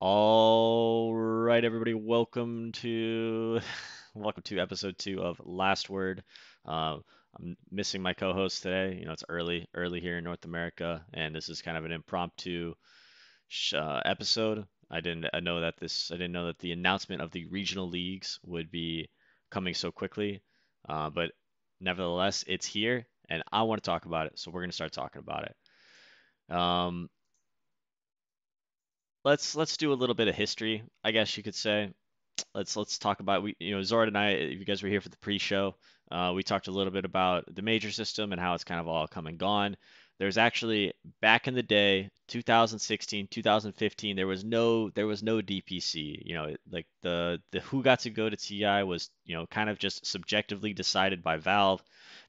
All right, everybody, welcome to welcome to episode two of Last Word. Uh, I'm missing my co-host today. You know, it's early, early here in North America, and this is kind of an impromptu uh, episode. I didn't I know that this I didn't know that the announcement of the regional leagues would be coming so quickly, uh, but nevertheless, it's here, and I want to talk about it. So we're gonna start talking about it. Um, let's let's do a little bit of history, I guess you could say. Let's let's talk about we you know Zord and I, if you guys were here for the pre-show, uh, we talked a little bit about the major system and how it's kind of all come and gone. There's actually back in the day, 2016, 2015, there was no there was no DPC. You know, like the the who got to go to TI was you know kind of just subjectively decided by Valve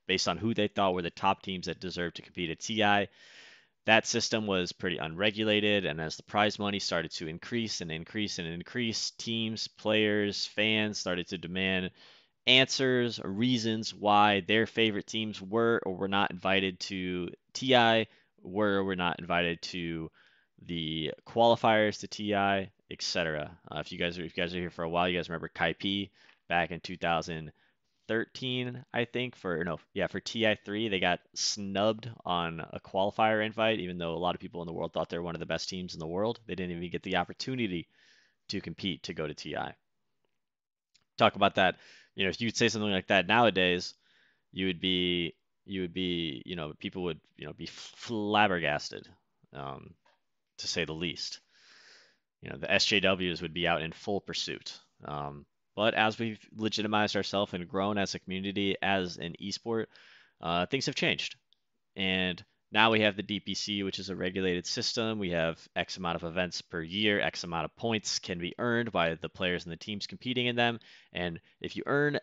based on who they thought were the top teams that deserved to compete at TI that system was pretty unregulated, and as the prize money started to increase and increase and increase, teams, players, fans started to demand answers or reasons why their favorite teams were or were not invited to TI, were or were not invited to the qualifiers to TI, etc. Uh, if you guys are if you guys are here for a while, you guys remember Kaipi back in 2000 13, I think, for no, yeah, for TI3, they got snubbed on a qualifier invite, even though a lot of people in the world thought they were one of the best teams in the world. They didn't even get the opportunity to compete to go to TI. Talk about that. You know, if you'd say something like that nowadays, you would be, you would be, you know, people would, you know, be flabbergasted, um, to say the least. You know, the SJWs would be out in full pursuit. Um, but as we've legitimized ourselves and grown as a community, as an esport, uh, things have changed. And now we have the DPC, which is a regulated system. We have X amount of events per year, X amount of points can be earned by the players and the teams competing in them. And if you earn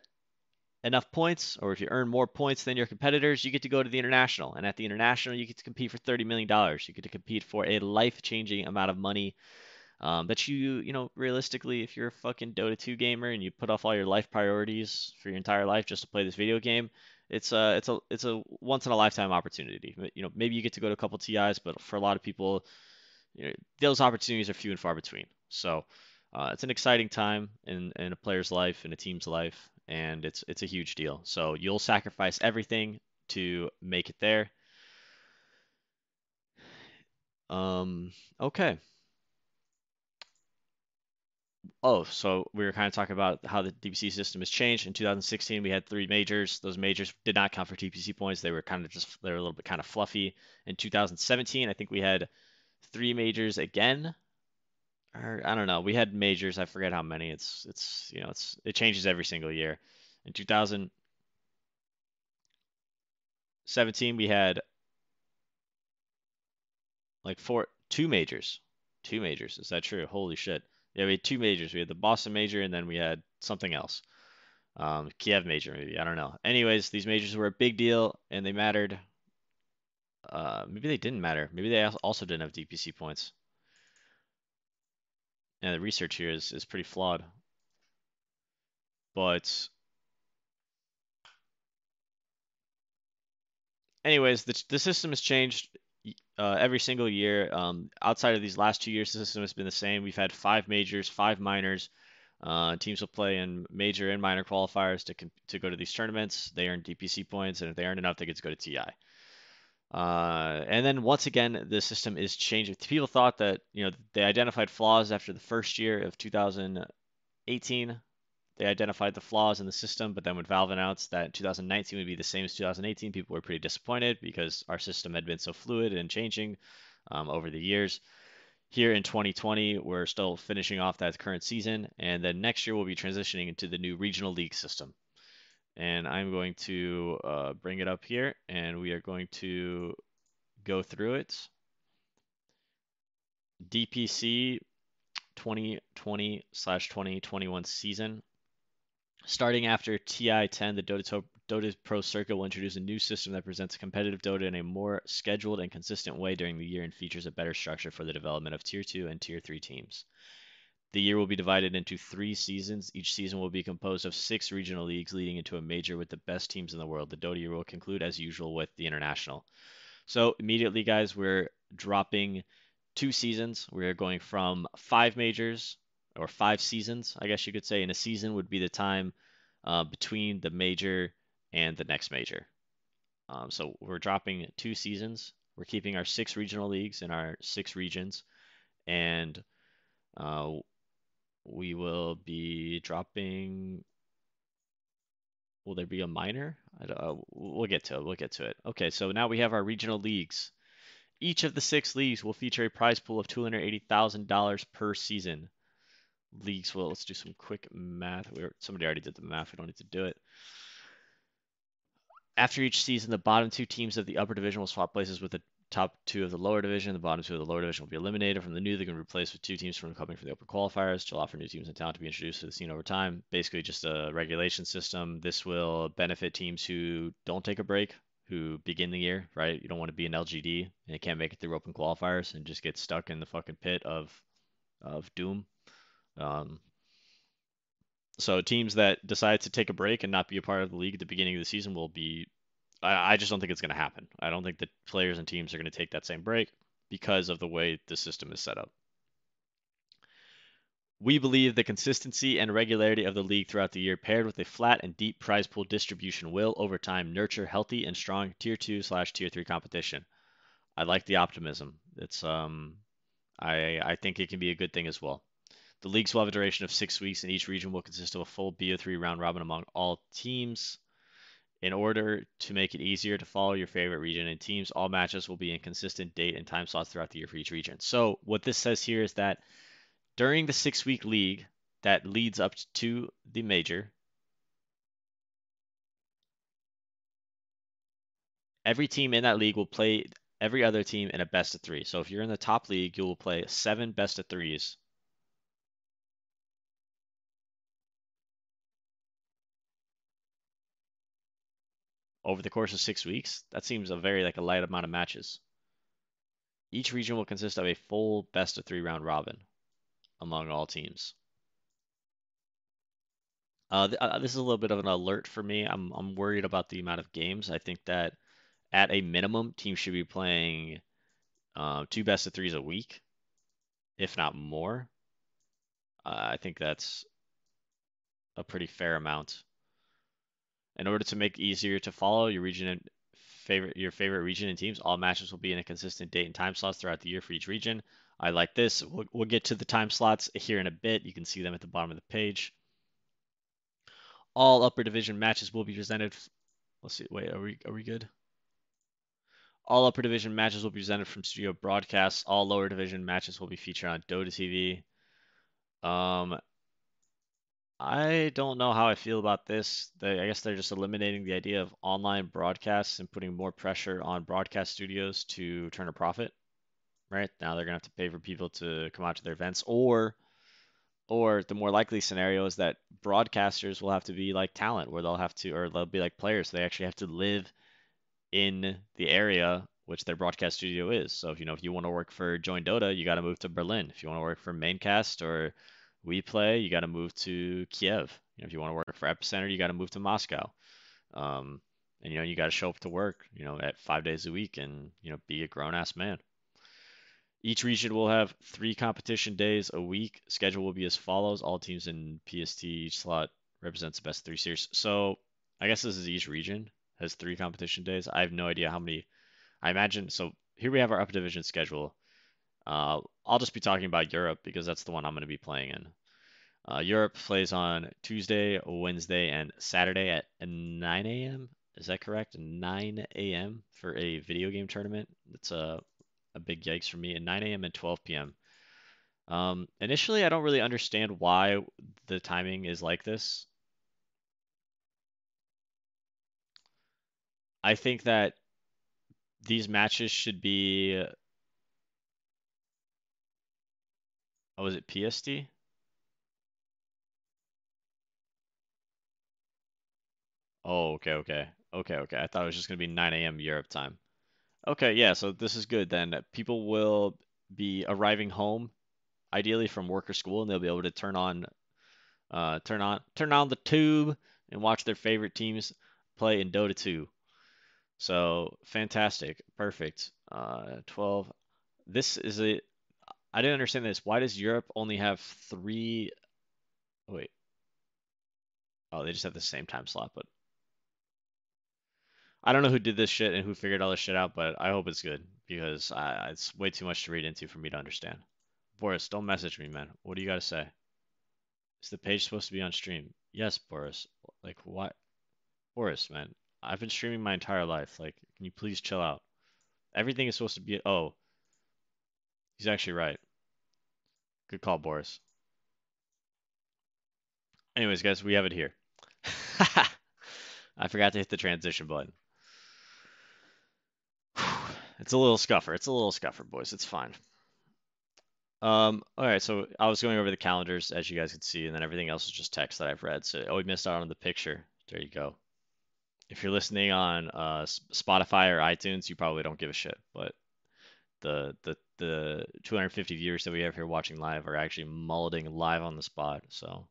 enough points, or if you earn more points than your competitors, you get to go to the international. And at the international, you get to compete for $30 million. You get to compete for a life changing amount of money um, that you, you know, realistically, if you're a fucking Dota 2 gamer and you put off all your life priorities for your entire life just to play this video game, it's a, it's a, it's a once in a lifetime opportunity. You know, maybe you get to go to a couple TIs, but for a lot of people, you know, those opportunities are few and far between. So uh, it's an exciting time in, in a player's life, in a team's life, and it's it's a huge deal. So you'll sacrifice everything to make it there. Um, okay. Oh, so we were kind of talking about how the DPC system has changed. In 2016, we had three majors. Those majors did not count for DPC points. They were kind of just they were a little bit kind of fluffy. In 2017, I think we had three majors again. Or I don't know. We had majors. I forget how many. It's it's you know it's it changes every single year. In 2017, we had like four two majors. Two majors. Is that true? Holy shit. Yeah, we had two majors. We had the Boston major and then we had something else. Um, Kiev major, maybe. I don't know. Anyways, these majors were a big deal and they mattered. Uh, maybe they didn't matter. Maybe they also didn't have DPC points. And the research here is, is pretty flawed. But anyways, the, the system has changed uh, every single year. Um, outside of these last two years, the system has been the same. We've had five majors, five minors. Uh, teams will play in major and minor qualifiers to to go to these tournaments. They earn DPC points, and if they earn enough, they get to go to TI. Uh, and then once again, the system is changing. People thought that you know they identified flaws after the first year of 2018 they identified the flaws in the system, but then when Valve announced that 2019 would be the same as 2018, people were pretty disappointed because our system had been so fluid and changing um, over the years. Here in 2020, we're still finishing off that current season, and then next year we'll be transitioning into the new regional league system. And I'm going to uh, bring it up here, and we are going to go through it. DPC 2020 slash 2021 season Starting after TI-10, the Dota, Dota Pro Circuit will introduce a new system that presents competitive Dota in a more scheduled and consistent way during the year and features a better structure for the development of Tier 2 and Tier 3 teams. The year will be divided into three seasons. Each season will be composed of six regional leagues leading into a major with the best teams in the world. The Dota year will conclude as usual with the international. So immediately, guys, we're dropping two seasons. We're going from five majors or five seasons, I guess you could say. And a season would be the time uh, between the major and the next major. Um, so we're dropping two seasons. We're keeping our six regional leagues in our six regions, and uh, we will be dropping. Will there be a minor? Uh, we'll get to it. We'll get to it. Okay, so now we have our regional leagues. Each of the six leagues will feature a prize pool of $280,000 per season. Leagues will, let's do some quick math. Somebody already did the math. We don't need to do it. After each season, the bottom two teams of the upper division will swap places with the top two of the lower division. The bottom two of the lower division will be eliminated from the new league and replace with two teams from coming from the open qualifiers to allow for new teams in town to be introduced to the scene over time. Basically, just a regulation system. This will benefit teams who don't take a break, who begin the year, right? You don't want to be an LGD and can't make it through open qualifiers and just get stuck in the fucking pit of of doom. Um, so teams that decide to take a break and not be a part of the league at the beginning of the season will be. I, I just don't think it's going to happen. I don't think that players and teams are going to take that same break because of the way the system is set up. We believe the consistency and regularity of the league throughout the year, paired with a flat and deep prize pool distribution, will over time nurture healthy and strong tier two slash tier three competition. I like the optimism. It's um, I I think it can be a good thing as well. The leagues will have a duration of six weeks, and each region will consist of a full BO3 round robin among all teams. In order to make it easier to follow your favorite region and teams, all matches will be in consistent date and time slots throughout the year for each region. So, what this says here is that during the six week league that leads up to the major, every team in that league will play every other team in a best of three. So, if you're in the top league, you will play seven best of threes over the course of six weeks, that seems a very like a light amount of matches. Each region will consist of a full best of three round robin among all teams. Uh, th uh, this is a little bit of an alert for me. I'm I'm worried about the amount of games. I think that at a minimum, teams should be playing uh, two best of threes a week, if not more. Uh, I think that's a pretty fair amount. In order to make it easier to follow your region and favorite your favorite region and teams, all matches will be in a consistent date and time slots throughout the year for each region. I like this. We'll, we'll get to the time slots here in a bit. You can see them at the bottom of the page. All upper division matches will be presented. Let's see. Wait, are we are we good? All upper division matches will be presented from studio broadcasts. All lower division matches will be featured on Dota TV. Um, I don't know how I feel about this. They, I guess they're just eliminating the idea of online broadcasts and putting more pressure on broadcast studios to turn a profit. Right now, they're gonna have to pay for people to come out to their events, or, or the more likely scenario is that broadcasters will have to be like talent, where they'll have to, or they'll be like players. So They actually have to live in the area which their broadcast studio is. So if you know if you want to work for JoinDOTA, you got to move to Berlin. If you want to work for Maincast or WePlay, you got to move to Kiev. You know, if you want to work for Epicenter, you got to move to Moscow. Um, and you know, you got to show up to work, you know, at five days a week and you know, be a grown ass man. Each region will have three competition days a week. Schedule will be as follows: all teams in PST each slot represents the best three series. So I guess this is each region has three competition days. I have no idea how many. I imagine so. Here we have our up division schedule. Uh, I'll just be talking about Europe because that's the one I'm going to be playing in. Uh, Europe plays on Tuesday, Wednesday, and Saturday at 9 a.m. Is that correct? 9 a.m. for a video game tournament. That's a, a big yikes for me. At 9 a.m. and 12 p.m. Um, initially, I don't really understand why the timing is like this. I think that these matches should be Oh, was it PST? Oh, okay, okay. Okay, okay. I thought it was just going to be 9 a.m. Europe time. Okay, yeah, so this is good then. People will be arriving home, ideally from work or school, and they'll be able to turn on uh, turn on turn on the tube and watch their favorite teams play in Dota 2. So fantastic, perfect. Uh, 12. This is a I didn't understand this. Why does Europe only have three? Oh, wait. Oh, they just have the same time slot, but I don't know who did this shit and who figured all this shit out, but I hope it's good because I, it's way too much to read into for me to understand. Boris, don't message me, man. What do you got to say? Is the page supposed to be on stream? Yes, Boris. Like, what? Boris, man. I've been streaming my entire life. Like, can you please chill out? Everything is supposed to be. Oh, he's actually right. Good call, Boris. Anyways, guys, we have it here. I forgot to hit the transition button. It's a little scuffer. It's a little scuffer, boys. It's fine. Um, all right, so I was going over the calendars, as you guys could see, and then everything else is just text that I've read. So, oh, we missed out on the picture. There you go. If you're listening on uh, Spotify or iTunes, you probably don't give a shit. But the the the 250 viewers that we have here watching live are actually mulleting live on the spot. So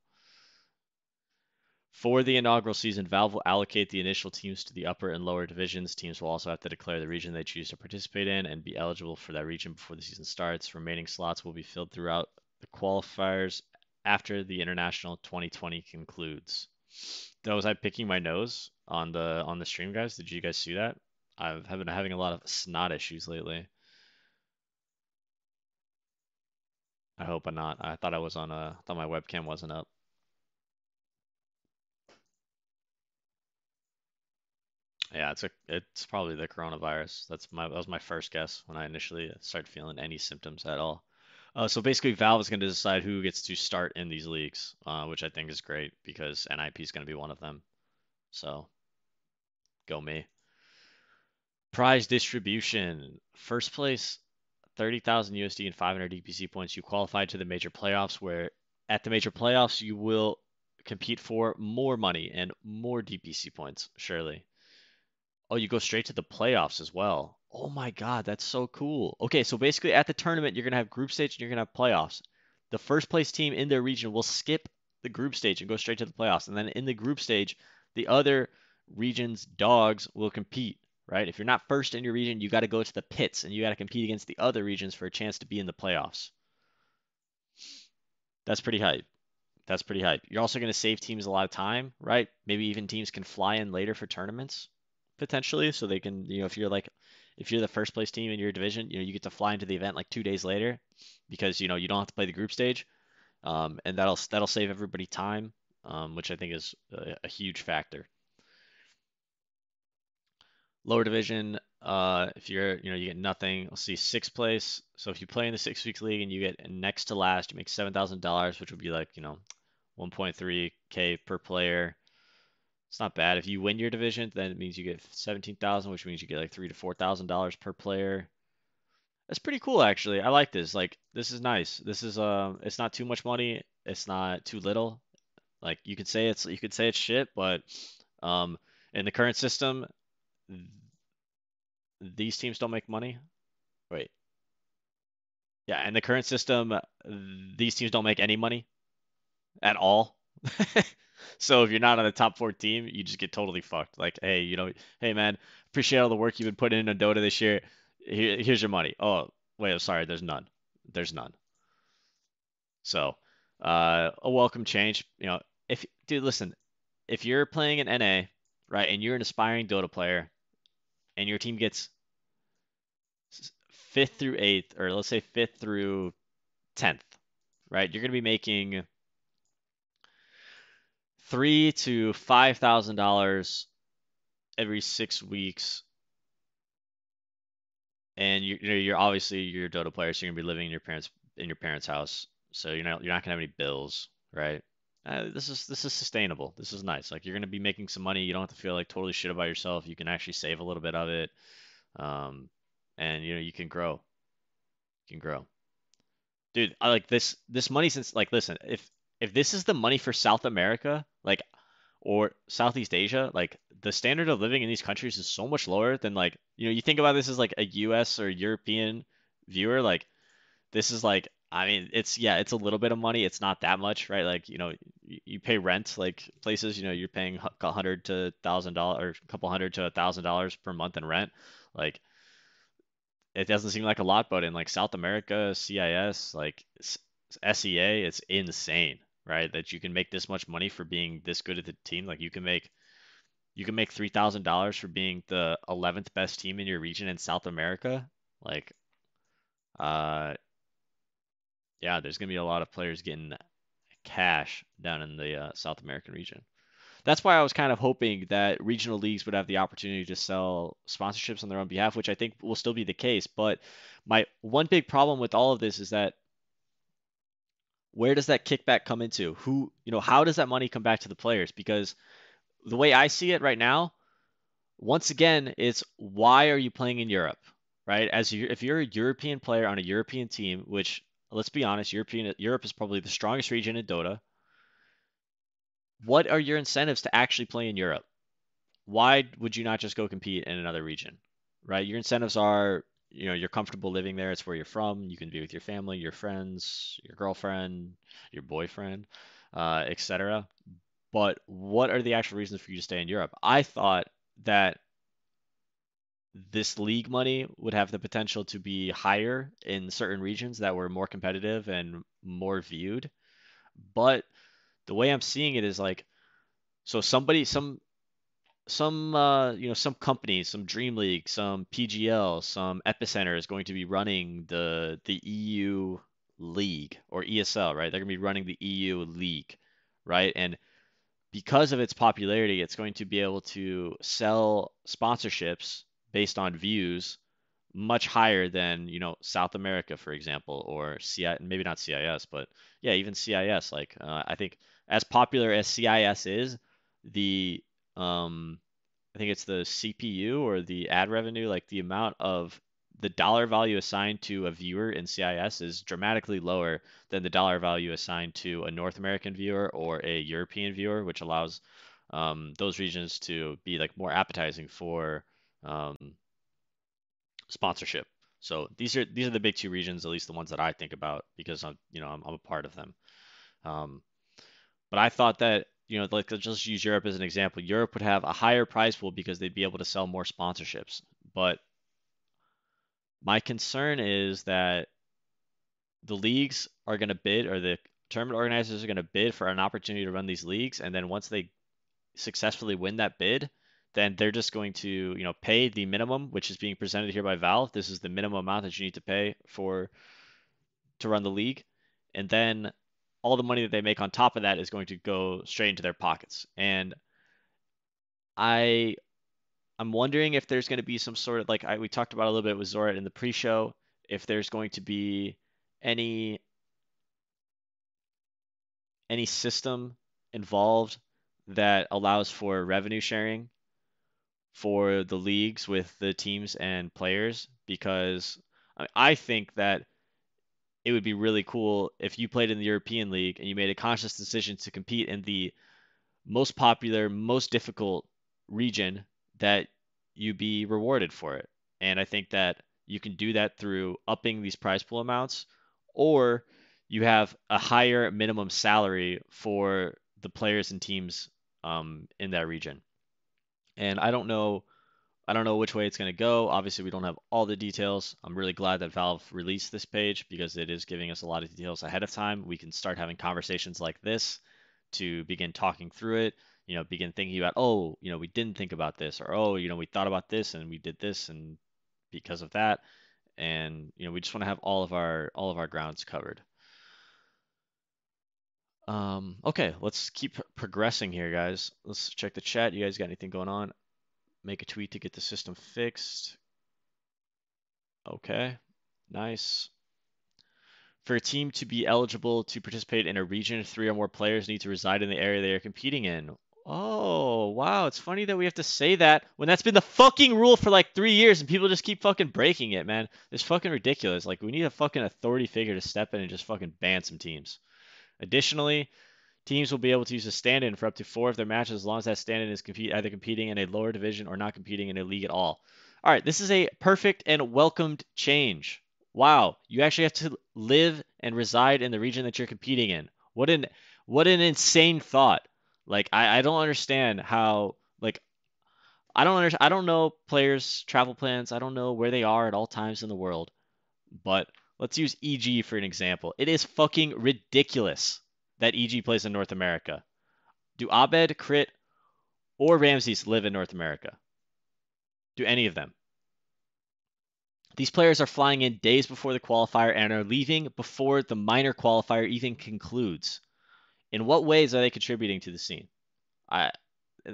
for the inaugural season, Valve will allocate the initial teams to the upper and lower divisions. Teams will also have to declare the region they choose to participate in and be eligible for that region before the season starts. Remaining slots will be filled throughout the qualifiers after the international 2020 concludes. That was I picking my nose on the on the stream, guys. Did you guys see that? I've been having a lot of snot issues lately. I hope I'm not. I thought I was on a. Thought my webcam wasn't up. Yeah, it's a it's probably the coronavirus. That's my that was my first guess when I initially started feeling any symptoms at all. Uh, so basically, Valve is going to decide who gets to start in these leagues, uh, which I think is great because NIP is going to be one of them. So, go me. Prize distribution: first place, thirty thousand USD and five hundred DPC points. You qualify to the major playoffs, where at the major playoffs you will compete for more money and more DPC points. Surely. Oh, you go straight to the playoffs as well. Oh my God, that's so cool. Okay, so basically at the tournament, you're going to have group stage and you're going to have playoffs. The first place team in their region will skip the group stage and go straight to the playoffs. And then in the group stage, the other region's dogs will compete, right? If you're not first in your region, you got to go to the pits and you got to compete against the other regions for a chance to be in the playoffs. That's pretty hype. That's pretty hype. You're also going to save teams a lot of time, right? Maybe even teams can fly in later for tournaments potentially, so they can, you know, if you're like, if you're the first place team in your division, you know, you get to fly into the event like two days later, because you know you don't have to play the group stage, um, and that'll that'll save everybody time, um, which I think is a, a huge factor. Lower division, uh, if you're, you know, you get nothing. Let's see, sixth place. So if you play in the six weeks league and you get next to last, you make seven thousand dollars, which would be like, you know, 1.3k per player. It's not bad. If you win your division, then it means you get 17,000, which means you get like three to four thousand dollars per player. That's pretty cool, actually. I like this. Like, this is nice. This is um, it's not too much money. It's not too little. Like, you could say it's you could say it's shit, but um, in the current system, these teams don't make money. Wait. Yeah, in the current system, these teams don't make any money at all. So if you're not on a top four team, you just get totally fucked. Like, hey, you know, hey man, appreciate all the work you've been putting in on Dota this year. Here, here's your money. Oh, wait, I'm sorry, there's none. There's none. So, uh, a welcome change. You know, if dude, listen, if you're playing an NA, right, and you're an aspiring Dota player, and your team gets fifth through eighth, or let's say fifth through tenth, right, you're gonna be making three to five thousand dollars every six weeks, and you, are you're obviously you're a Dota player, so you're gonna be living in your parents in your parents' house, so you're not you're not gonna have any bills, right? Uh, this is this is sustainable. This is nice. Like you're gonna be making some money. You don't have to feel like totally shit about yourself. You can actually save a little bit of it, um, and you know you can grow. You can grow, dude. I like this this money since like listen if if this is the money for South America, like or Southeast Asia, like the standard of living in these countries is so much lower than like you know you think about this as like a U.S. or European viewer, like this is like I mean it's yeah it's a little bit of money, it's not that much, right? Like you know you, you pay rent like places, you know you're paying a hundred to thousand dollars or a couple hundred to a thousand dollars per month in rent, like it doesn't seem like a lot, but in like South America, CIS, like SEA, it's insane, right? That you can make this much money for being this good at the team. Like you can make you can make three thousand dollars for being the eleventh best team in your region in South America. Like, uh, yeah, there's gonna be a lot of players getting cash down in the uh, South American region. That's why I was kind of hoping that regional leagues would have the opportunity to sell sponsorships on their own behalf, which I think will still be the case. But my one big problem with all of this is that where does that kickback come into? Who, you know, how does that money come back to the players? Because the way I see it right now, once again, it's why are you playing in Europe, right? As you, if you're a European player on a European team, which let's be honest, European Europe is probably the strongest region in Dota. What are your incentives to actually play in Europe? Why would you not just go compete in another region, right? Your incentives are you know you're comfortable living there it's where you're from you can be with your family your friends your girlfriend your boyfriend uh, etc but what are the actual reasons for you to stay in europe i thought that this league money would have the potential to be higher in certain regions that were more competitive and more viewed but the way i'm seeing it is like so somebody some some uh, you know some company, some Dream League, some PGL, some Epicenter is going to be running the the EU league or ESL, right? They're going to be running the EU league, right? And because of its popularity, it's going to be able to sell sponsorships based on views much higher than you know South America, for example, or maybe not CIS, but yeah, even CIS. Like uh, I think as popular as CIS is, the um, I think it's the CPM or the ad revenue, like the amount of the dollar value assigned to a viewer in CIS is dramatically lower than the dollar value assigned to a North American viewer or a European viewer, which allows um, those regions to be like more appetizing for um, sponsorship. So these are these are the big two regions, at least the ones that I think about because I'm you know I'm, I'm a part of them. Um, but I thought that you know, like let's just use Europe as an example. Europe would have a higher prize pool because they'd be able to sell more sponsorships. But my concern is that the leagues are going to bid, or the tournament organizers are going to bid for an opportunity to run these leagues, and then once they successfully win that bid, then they're just going to, you know, pay the minimum, which is being presented here by Valve. This is the minimum amount that you need to pay for to run the league, and then all the money that they make on top of that is going to go straight into their pockets. And I I'm wondering if there's going to be some sort of like I, we talked about a little bit with Zora in the pre-show, if there's going to be any any system involved that allows for revenue sharing for the leagues with the teams and players because I think that it would be really cool if you played in the European League and you made a conscious decision to compete in the most popular, most difficult region that you be rewarded for it. And I think that you can do that through upping these prize pool amounts or you have a higher minimum salary for the players and teams um, in that region. And I don't know I don't know which way it's going to go. Obviously, we don't have all the details. I'm really glad that Valve released this page because it is giving us a lot of details ahead of time. We can start having conversations like this to begin talking through it, you know, begin thinking about, oh, you know, we didn't think about this, or oh, you know, we thought about this and we did this and because of that. And, you know, we just want to have all of our all of our grounds covered. Um, okay, let's keep progressing here, guys. Let's check the chat. You guys got anything going on? Make a tweet to get the system fixed. Okay, nice. For a team to be eligible to participate in a region, three or more players need to reside in the area they are competing in. Oh, wow. It's funny that we have to say that when that's been the fucking rule for like three years and people just keep fucking breaking it, man. It's fucking ridiculous. Like, we need a fucking authority figure to step in and just fucking ban some teams. Additionally, Teams will be able to use a stand-in for up to four of their matches as long as that stand-in is compete, either competing in a lower division or not competing in a league at all. All right, this is a perfect and welcomed change. Wow, you actually have to live and reside in the region that you're competing in. What an what an insane thought. Like I, I don't understand how like I don't understand. I don't know players' travel plans. I don't know where they are at all times in the world. But let's use EG for an example. It is fucking ridiculous that EG plays in North America. Do Abed, Crit, or Ramses live in North America? Do any of them? These players are flying in days before the qualifier and are leaving before the minor qualifier even concludes. In what ways are they contributing to the scene? I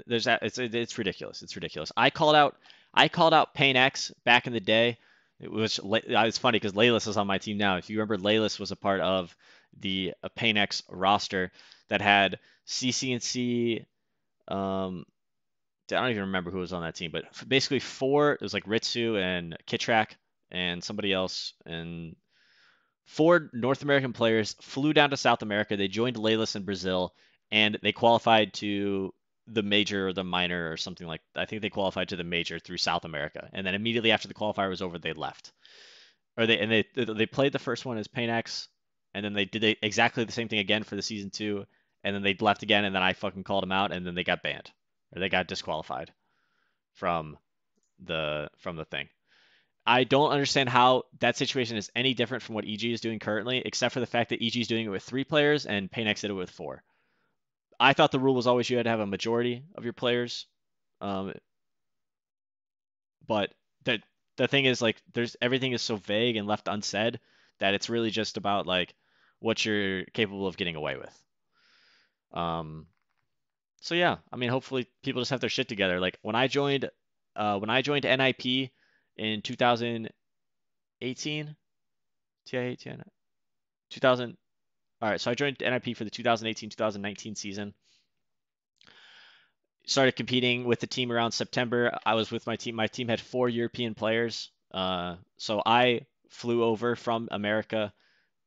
there's that it's it's ridiculous. It's ridiculous. I called out I called out Pain X back in the day. It was it's funny because Laylis is on my team now. If you remember, Laylis was a part of the uh, Pain X roster that had CCNC. Um, I don't even remember who was on that team, but basically four. It was like Ritsu and Kitrak and somebody else, and four North American players flew down to South America. They joined Laylis in Brazil, and they qualified to the major or the minor or something like I think they qualified to the major through South America, and then immediately after the qualifier was over, they left. Or they and they they played the first one as Pain X, and then they did exactly the same thing again for the season two, and then they left again, and then I fucking called them out, and then they got banned or they got disqualified from the from the thing. I don't understand how that situation is any different from what EG is doing currently, except for the fact that EG is doing it with three players and Pain X did it with four. I thought the rule was always you had to have a majority of your players. Um, but the the thing is like there's everything is so vague and left unsaid that it's really just about like what you're capable of getting away with. Um, so yeah, I mean, hopefully people just have their shit together. Like when I joined, uh, when I joined NIP in 2018, TI 2000, all right, so I joined NIP for the 2018-2019 season. Started competing with the team around September. I was with my team. My team had four European players. Uh, so I flew over from America,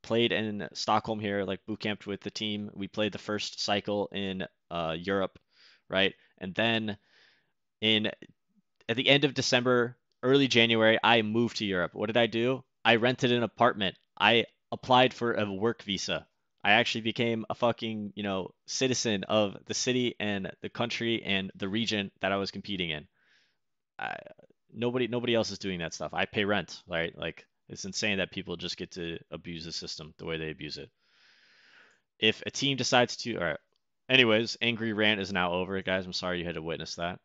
played in Stockholm here, like boot camped with the team. We played the first cycle in uh, Europe, right? And then in at the end of December, early January, I moved to Europe. What did I do? I rented an apartment. I applied for a work visa. I actually became a fucking, you know, citizen of the city and the country and the region that I was competing in. I, nobody nobody else is doing that stuff. I pay rent, right? Like it's insane that people just get to abuse the system the way they abuse it. If a team decides to, all right. Anyways, angry rant is now over, guys. I'm sorry you had to witness that.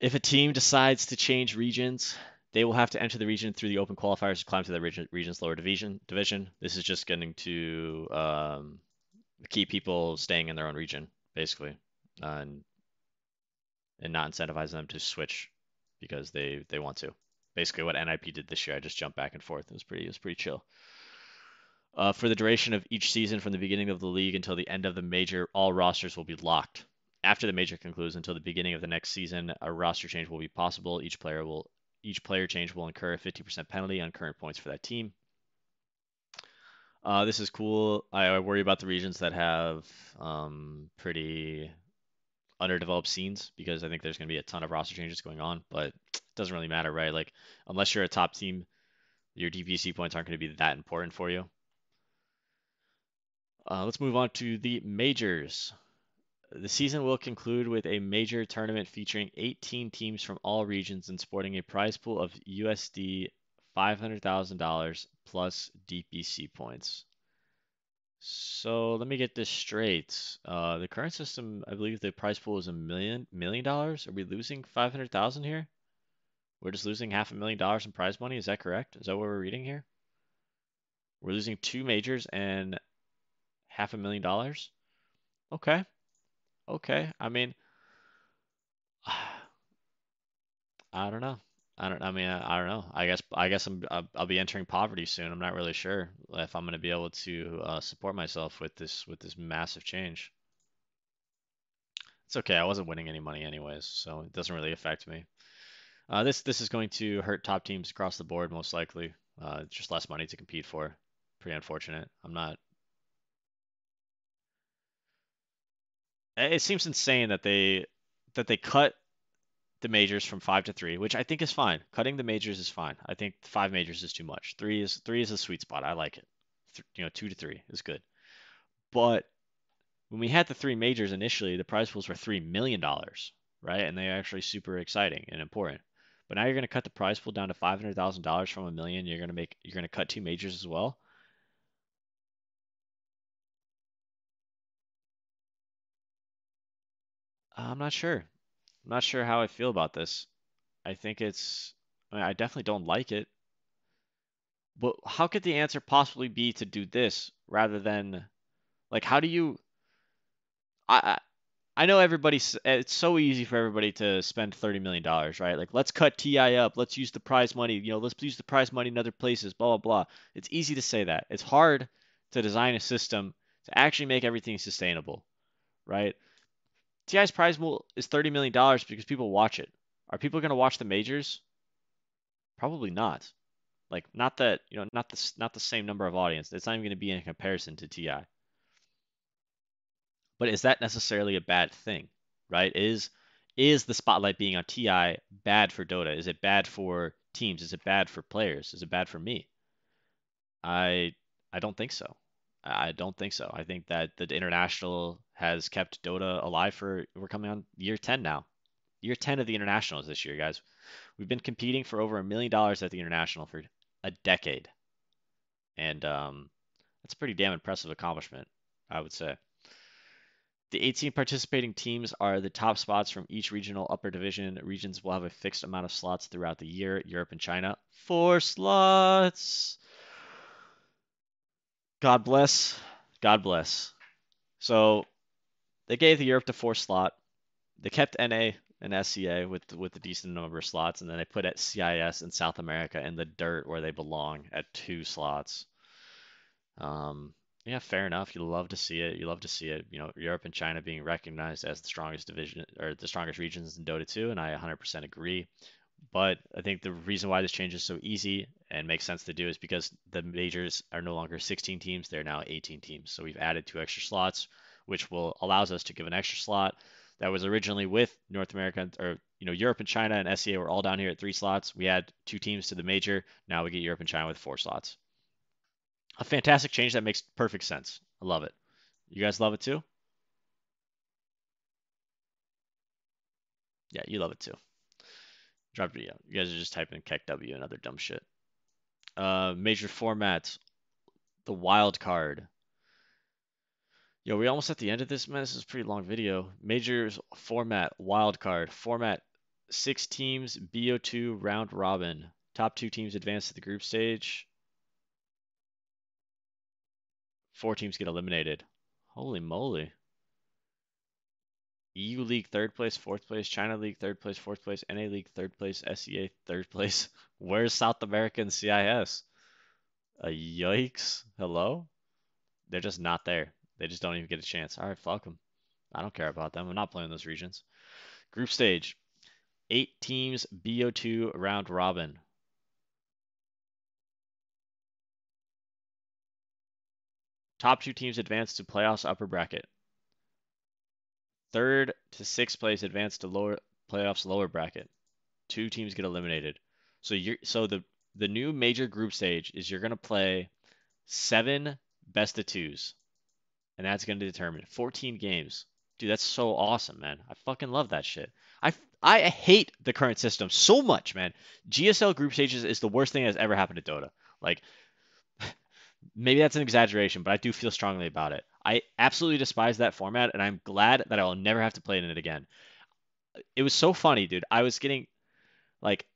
If a team decides to change regions, they will have to enter the region through the open qualifiers to climb to the region, region's lower division. Division. This is just going to um, keep people staying in their own region, basically, and and not incentivize them to switch because they they want to. Basically, what NIP did this year, I just jumped back and forth. It was pretty it was pretty chill. Uh, for the duration of each season, from the beginning of the league until the end of the major, all rosters will be locked. After the major concludes until the beginning of the next season, a roster change will be possible. Each player will each player change will incur a 50% penalty on current points for that team. Uh, this is cool. I, I, worry about the regions that have um, pretty underdeveloped scenes because I think there's going to be a ton of roster changes going on, but it doesn't really matter, right? Like, unless you're a top team, your DPC points aren't going to be that important for you. Uh, let's move on to the majors. The season will conclude with a major tournament featuring 18 teams from all regions and sporting a prize pool of USD $500,000 plus DPC points. So let me get this straight. Uh, the current system, I believe the prize pool is a million million dollars. Are we losing 500,000 here? We're just losing half a million dollars in prize money. Is that correct? Is that what we're reading here? We're losing two majors and half a million dollars. Okay. Okay. I mean, I don't know. I don't. I mean, I, I don't know. I guess. I guess I'm. I'll be entering poverty soon. I'm not really sure if I'm going to be able to uh, support myself with this with this massive change. It's okay. I wasn't winning any money anyways, so it doesn't really affect me. Uh, this this is going to hurt top teams across the board most likely. Uh, just less money to compete for. Pretty unfortunate. I'm not it seems insane that they that they cut the majors from five to three, which I think is fine. Cutting the majors is fine. I think five majors is too much. Three is three is a sweet spot. I like it. Th- you know, two to three is good. But when we had the three majors initially, the prize pools were three million dollars. right? And they're actually super exciting and important. But now you're going to cut the prize pool down to five hundred thousand dollars from a million. You're going to make you're going to cut two majors as well. I'm not sure. I'm not sure how I feel about this. I think it's. I, mean, I definitely don't like it. But how could the answer possibly be to do this rather than like how do you? I I know everybody's. It's so easy for everybody to spend thirty million dollars, right? Like let's cut Ti up. Let's use the prize money. You know, let's use the prize money in other places. Blah blah blah. It's easy to say that. It's hard to design a system to actually make everything sustainable, right? TI's prize pool is $30 million because people watch it. Are people going to watch the majors? Probably not. Like not that, you know, not the not the same number of audience. It's not even going to be in comparison to TI. But is that necessarily a bad thing, right? Is is the spotlight being on TI bad for Dota? Is it bad for teams? Is it bad for players? Is it bad for me? I I don't think so. I don't think so. I think that the international has kept Dota alive for we're coming on year 10 now. Year 10 of the internationals this year, guys. We've been competing for over a million dollars at the international for a decade. And um, that's a pretty damn impressive accomplishment, I would say. The 18 participating teams are the top spots from each regional upper division. Regions will have a fixed amount of slots throughout the year. Europe and China, four slots. God bless. God bless. So they gave the Europe to four slot. They kept NA and SEA with with a decent number of slots, and then they put at CIS and South America in the dirt where they belong at two slots. Um, yeah, fair enough. You love to see it. You love to see it. You know, Europe and China being recognized as the strongest division or the strongest regions in Dota 2, and I 100% agree. But I think the reason why this change is so easy and makes sense to do is because the majors are no longer 16 teams; they're now 18 teams. So we've added two extra slots, which will allows us to give an extra slot that was originally with North America or you know Europe and China and SEA were all down here at three slots. We add two teams to the major. Now we get Europe and China with four slots. A fantastic change that makes perfect sense. I love it. You guys love it too? Yeah, you love it too. Drop video. You guys are just typing KEKW and other dumb shit. Uh, major formats. The wild card. Yo, we almost at the end of this, man. This is a pretty long video. Majors format, wild card. Format, six teams, BO2, round robin. Top two teams advance to the group stage. Four teams get eliminated. Holy moly. EU League third place, fourth place, China League third place, fourth place, NA League third place, SEA third place. Where's South America and CIS? A uh, yikes. Hello? They're just not there. They just don't even get a chance. All right, fuck them. I don't care about them. I'm not playing those regions. Group stage. Eight teams, BO2 round robin. Top two teams advance to playoffs upper bracket. Third to sixth place advance to lower playoffs lower bracket. Two teams get eliminated. So you're so the the new major group stage is you're gonna play seven best of twos and that's to determine 14 games. Dude, that's so awesome, man. I fucking love that shit. I I hate the current system so much, man. GSL group stages is the worst thing that's ever happened to Dota. Like maybe that's an exaggeration, but I do feel strongly about it. I absolutely despise that format and I'm glad that I will never have to play in it again. It was so funny, dude. I was getting like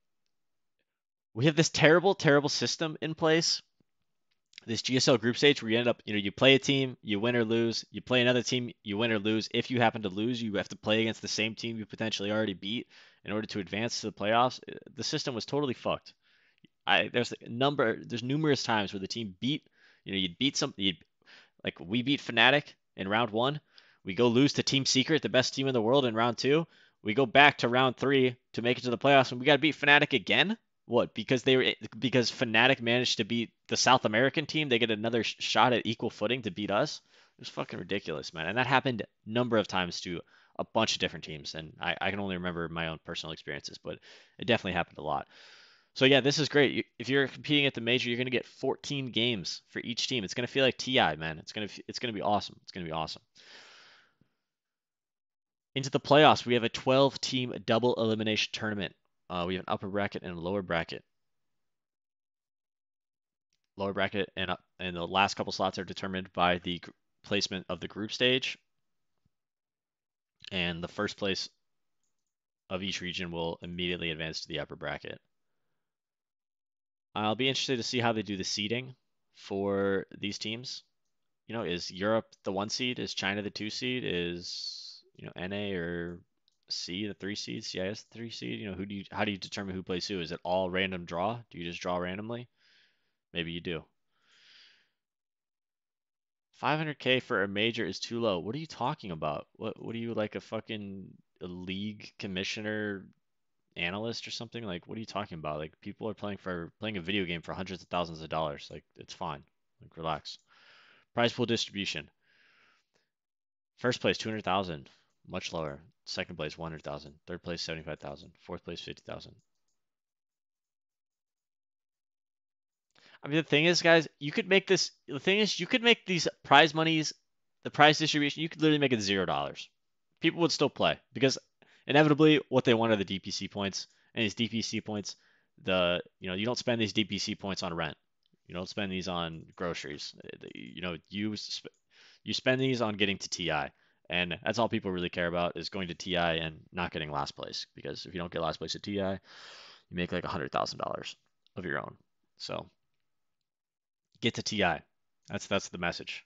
we have this terrible terrible system in place this GSL group stage where you end up, you know, you play a team, you win or lose. You play another team, you win or lose. If you happen to lose, you have to play against the same team you potentially already beat in order to advance to the playoffs. The system was totally fucked. I there's a number, there's numerous times where the team beat, you know, you'd beat some, you'd, like we beat Fnatic in round one. We go lose to Team Secret, the best team in the world, in round two. We go back to round three to make it to the playoffs, and we got to beat Fnatic again. What? Because they were because Fnatic managed to beat the South American team, they get another shot at equal footing to beat us. It was fucking ridiculous, man. And that happened a number of times to a bunch of different teams, and I, I can only remember my own personal experiences, but it definitely happened a lot. So yeah, this is great. If you're competing at the major, you're gonna get 14 games for each team. It's gonna feel like TI, man. It's gonna it's gonna be awesome. It's gonna be awesome. Into the playoffs, we have a 12 team double elimination tournament. Uh, we have an upper bracket and a lower bracket. Lower bracket and, uh, and the last couple slots are determined by the placement of the group stage. And the first place of each region will immediately advance to the upper bracket. I'll be interested to see how they do the seeding for these teams. You know, is Europe the one seed? Is China the two seed? Is you know NA or SEA the three seed? CIS the three seed? You know, who do you how do you determine who plays who? Is it all random draw? Do you just draw randomly? Maybe you do. 500k for a major is too low. What are you talking about? What what are you like a fucking a league commissioner analyst or something? Like what are you talking about? Like people are playing for playing a video game for hundreds of thousands of dollars. Like it's fine. Like relax. Prize pool distribution. First place 200,000, much lower. Second place 100,000. Third place 75,000. Fourth place 50,000. I mean, the thing is, guys, you could make this. The thing is, you could make these prize monies, the prize distribution. You could literally make it zero dollars. People would still play because inevitably, what they want are the DPC points, and these DPC points, the you know, you don't spend these DPC points on rent. You don't spend these on groceries. Uh, you know, you sp- you spend these on getting to TI, and that's all people really care about is going to TI and not getting last place. Because if you don't get last place at TI, you make like a hundred thousand dollars of your own. So get to TI. That's that's the message.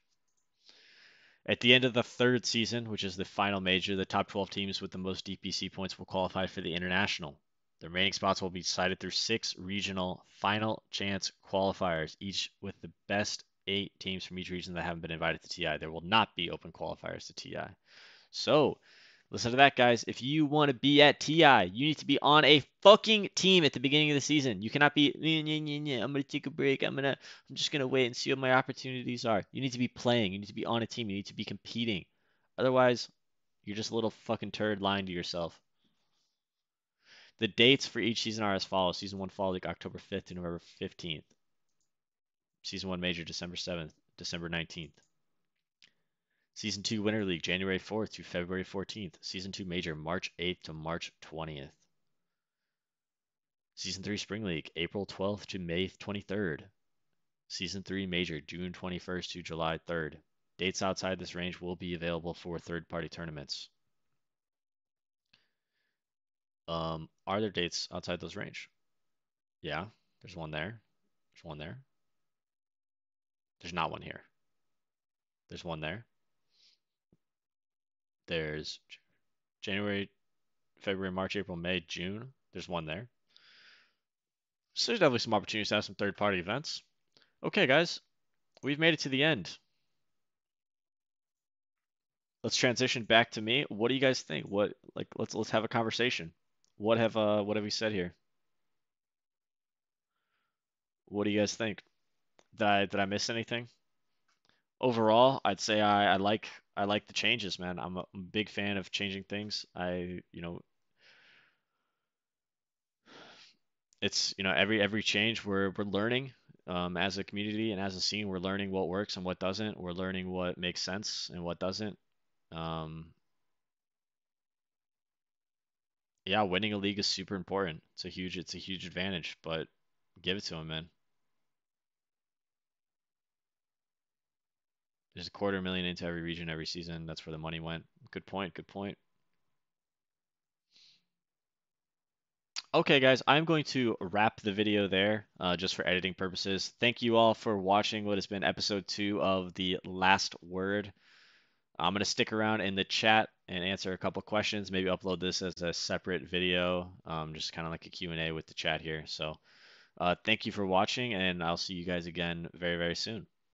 At the end of the third season, which is the final major, the top 12 teams with the most DPC points will qualify for the international. The remaining spots will be decided through six regional final chance qualifiers, each with the best eight teams from each region that haven't been invited to TI. There will not be open qualifiers to TI. So Listen to that, guys. If you want to be at TI, you need to be on a fucking team at the beginning of the season. You cannot be, I'm to take a break. I'm to, I'm just to wait and see what my opportunities are. You need to be playing. You need to be on a team. You need to be competing. Otherwise, you're just a little fucking turd lying to yourself. The dates for each season are as follows. Season 1 Fall League, October 5th to November 15th. Season 1 Major, December 7th, December 19th. Season 2 Winter League, January 4th to February 14th. Season 2 Major, March 8th to March 20th. Season 3 Spring League, April 12th to May 23rd. Season 3 Major, June 21st to July 3rd. Dates outside this range will be available for third party tournaments. Um, are there dates outside those range? Yeah, there's one there. There's one there. There's not one here. There's one there. There's January, February, March, April, May, June. There's one there. So there's definitely some opportunities to have some third party events. Okay, guys, we've made it to the end. Let's transition back to me. What do you guys think? What like let's let's have a conversation. What have uh what have we said here? What do you guys think? Did I did I miss anything? Overall, I'd say I, I like I like the changes, man. I'm a, I'm a big fan of changing things. I, you know, it's you know every every change we're we're learning um, as a community and as a scene. We're learning what works and what doesn't. We're learning what makes sense and what doesn't. Um, yeah, winning a league is super important. It's a huge it's a huge advantage, but give it to him, man. There's a quarter million into every region every season. That's where the money went. Good point. Good point. Okay, guys, I'm going to wrap the video there uh, just for editing purposes. Thank you all for watching what has been episode two of The Last Word. I'm going to stick around in the chat and answer a couple questions, maybe upload this as a separate video, um, just kind of like a Q&A with the chat here. So uh, thank you for watching, and I'll see you guys again very, very soon.